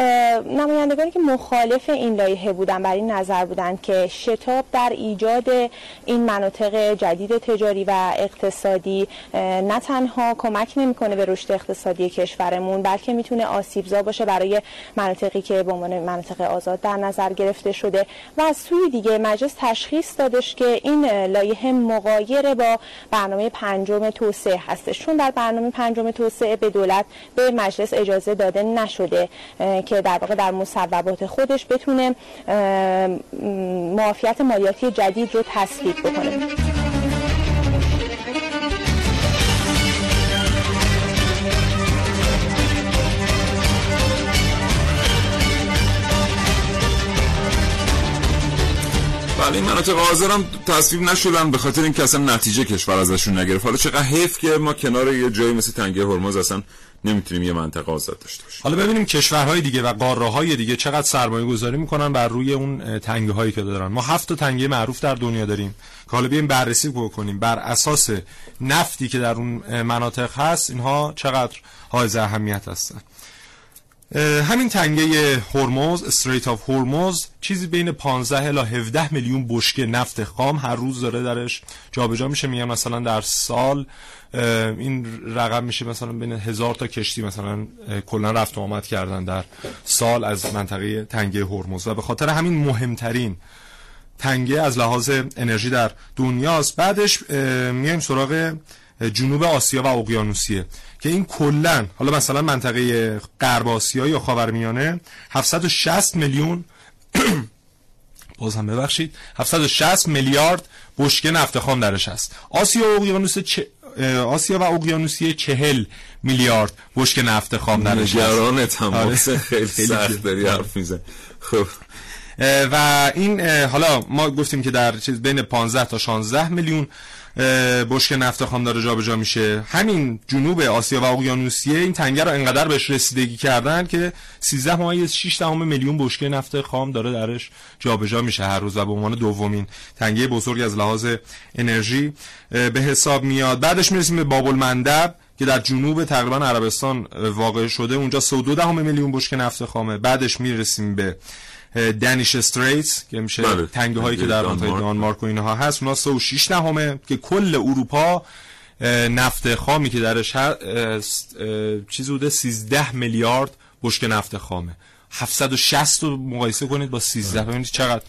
نمایندگانی که مخالف این لایحه بودن بر این نظر بودند که شتاب در ایجاد این مناطق جدید تجاری و اقتصادی نه تنها کمک نمی‌کنه به رشد اقتصادی کشورمون بلکه می‌تونه آسیبزا باشه برای مناطقی که به عنوان مناطق آزاد در نظر گرفته شده. و از سوی دیگه مجلس تشخیص دادش که این لایحه مقایر با برنامه پنجم توسعه هستش. چون در برنامه پنجم توسعه به دولت به مجلس اجازه داده نشده. که در واقع در مصوبات خودش بتونه معافیت مالیاتی جدید رو تصویب بکنه. بله این مناطق هم تصویب نشدن به خاطر اینکه اصلا نتیجه کشور ازشون نگرفت. حالا چقدر حیف که ما کنار یه جایی مثل تنگه هرمز اصلا نمی‌تونیم یه منطقه آزاد داشته باشیم. حالا ببینیم کشورهای دیگه و قاره های دیگه چقدر سرمایه گذاری می‌کنن بر روی اون تنگه هایی که دارن. ما هفت تا تنگه معروف در دنیا داریم که حالا بیایم بررسی بکنیم. بر اساس نفتی که در اون مناطق هست اینها چقدر حائز اهمیت هستن؟ همین تنگه هرمز استریت آف هرمز چیزی بین 15 الی 17 میلیون بشکه نفت خام هر روز داره درش جابجا میشه. میگم مثلا در سال این رقم میشه مثلا بین هزار تا کشتی مثلا کلا رفت و آمد کردن در سال از منطقه تنگه هرمز. و به خاطر همین مهمترین تنگه از لحاظ انرژی در دنیاست. بعدش میایم سراغ جنوب آسیا و اقیانوسیه که این کلا حالا مثلا منطقه غرب آسیا یا خاورمیانه 760 میلیون باز هم ببخشید 760 میلیارد بشکه نفت خام درش هست. آسیا و اقیانوس چه آسیا و اقیانوسیه چهل میلیارد بشکه نفت خام درش هست. نگران تماس. آره. خیلی سخت داری حرف میزن خب. و این حالا ما گفتیم که در چیز بین 15 تا 16 میلیون بشک نفت خام داره جابجا میشه. همین جنوب آسیا و اقیانوسیه این تنگه رو انقدر بهش رسیدگی کردن که 13 ممیز 6 دهم میلیون بشکه نفت خام داره درش جابجا میشه هر روز و به عنوان دومین تنگه بزرگ از لحاظ انرژی به حساب میاد. بعدش می‌رسیم به باب المندب که در جنوب تقریبا عربستان واقع شده. اونجا 32 دهم میلیون بشکه نفت خامه. بعدش می‌رسیم به دنیش استریتس که میشه بله. تنگه هایی که در منطقه دانمارک و اینها هست. اونا 36 نهمه که کل اروپا نفت خامی که درش هست چیز بوده 13 میلیارد بشکه نفت خامه. 760 رو مقایسه کنید با 13 ببینید چقدر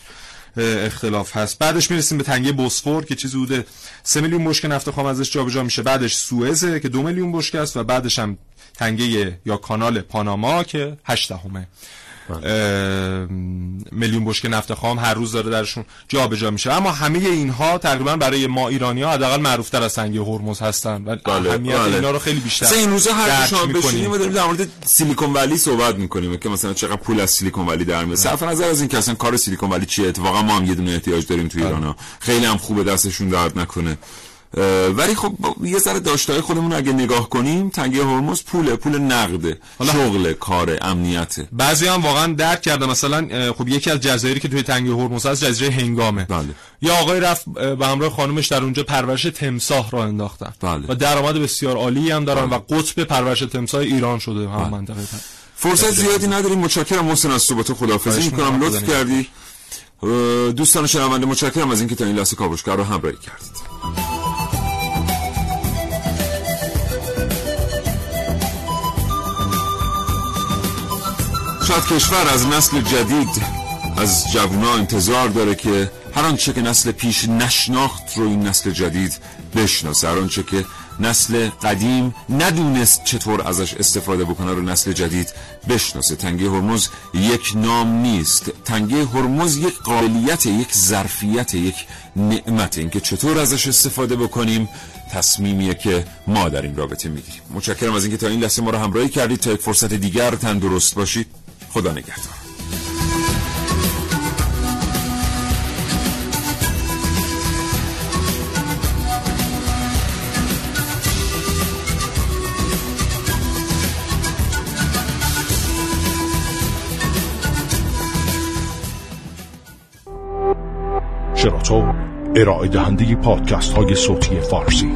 اختلاف هست. بعدش می‌رسیم به تنگه بوسفور که چیزی بوده. 3 میلیون بشکه نفت خام ازش جابجا میشه. بعدش سوئزه که 2 میلیون بشکه است و بعدش هم تنگه یا کانال پاناما که 8 دهمه. بله. میلیون بشکه نفت خام هر روز داره درشون جابجا میشه. اما همه اینها تقریبا برای ما ایرانی ها حداقل معروف تر از سنگ هرمز هستن. و بله. اهمیت بله. اینا رو خیلی بیشتر این روزا هر شما بشینیم و داریم در مورد سیلیکون ولی صحبت می‌کنیم. که مثلا چقدر پول از سیلیکون ولی در میاد صرف نظر از این که اصلا کار سیلیکون ولی چیه؟ اتفاقا ما هم یه دونه احتیاج داریم تو ایران ها خیلی هم خوبه دستشون درد نکنه. ولی خب یه ذره داشتهای خودمون اگه نگاه کنیم تنگه هرمز پول پول نقده شغل کار امنیته. بعضی هم واقعا درک کرده. مثلا خب یکی از جزایری که توی تنگه هرمز هست جزیره هنگامه. بله. یا آقای رفت به همراه خانومش در اونجا پرورش تمساح را انداختن. بله. و درآمد بسیار عالی هم دارن بله. و قطب پرورش تمساح ایران شده هم بله. منطقه فرصت زیادی نداریم. متشکرم. محسن از صحبت خداحافظی می‌کنم. لطف کردی. دوستان شنونده متشکرم از اینکه تا این لحظه کاوشگر رو همراهی کردید. شاید کشور از نسل جدید از جوونا انتظار داره که هر آنچه که نسل پیش نشناخت رو این نسل جدید بشناسه. هر آنچه که نسل قدیم ندونست چطور ازش استفاده بکنه رو نسل جدید بشناسه. تنگه هرمز یک نام نیست. تنگه هرمز یک قابلیت یک ظرفیت یک نعمت. اینکه چطور ازش استفاده بکنیم تصمیمیه که ما در این رابطه می‌گیریم. متشکرم از اینکه تا این لحظه ما رو همراهی کردید. تا یک فرصت دیگر تندرست باشید. خدا نگهدار. شراطو ارائه دهنده پادکست های صوتی فارسی.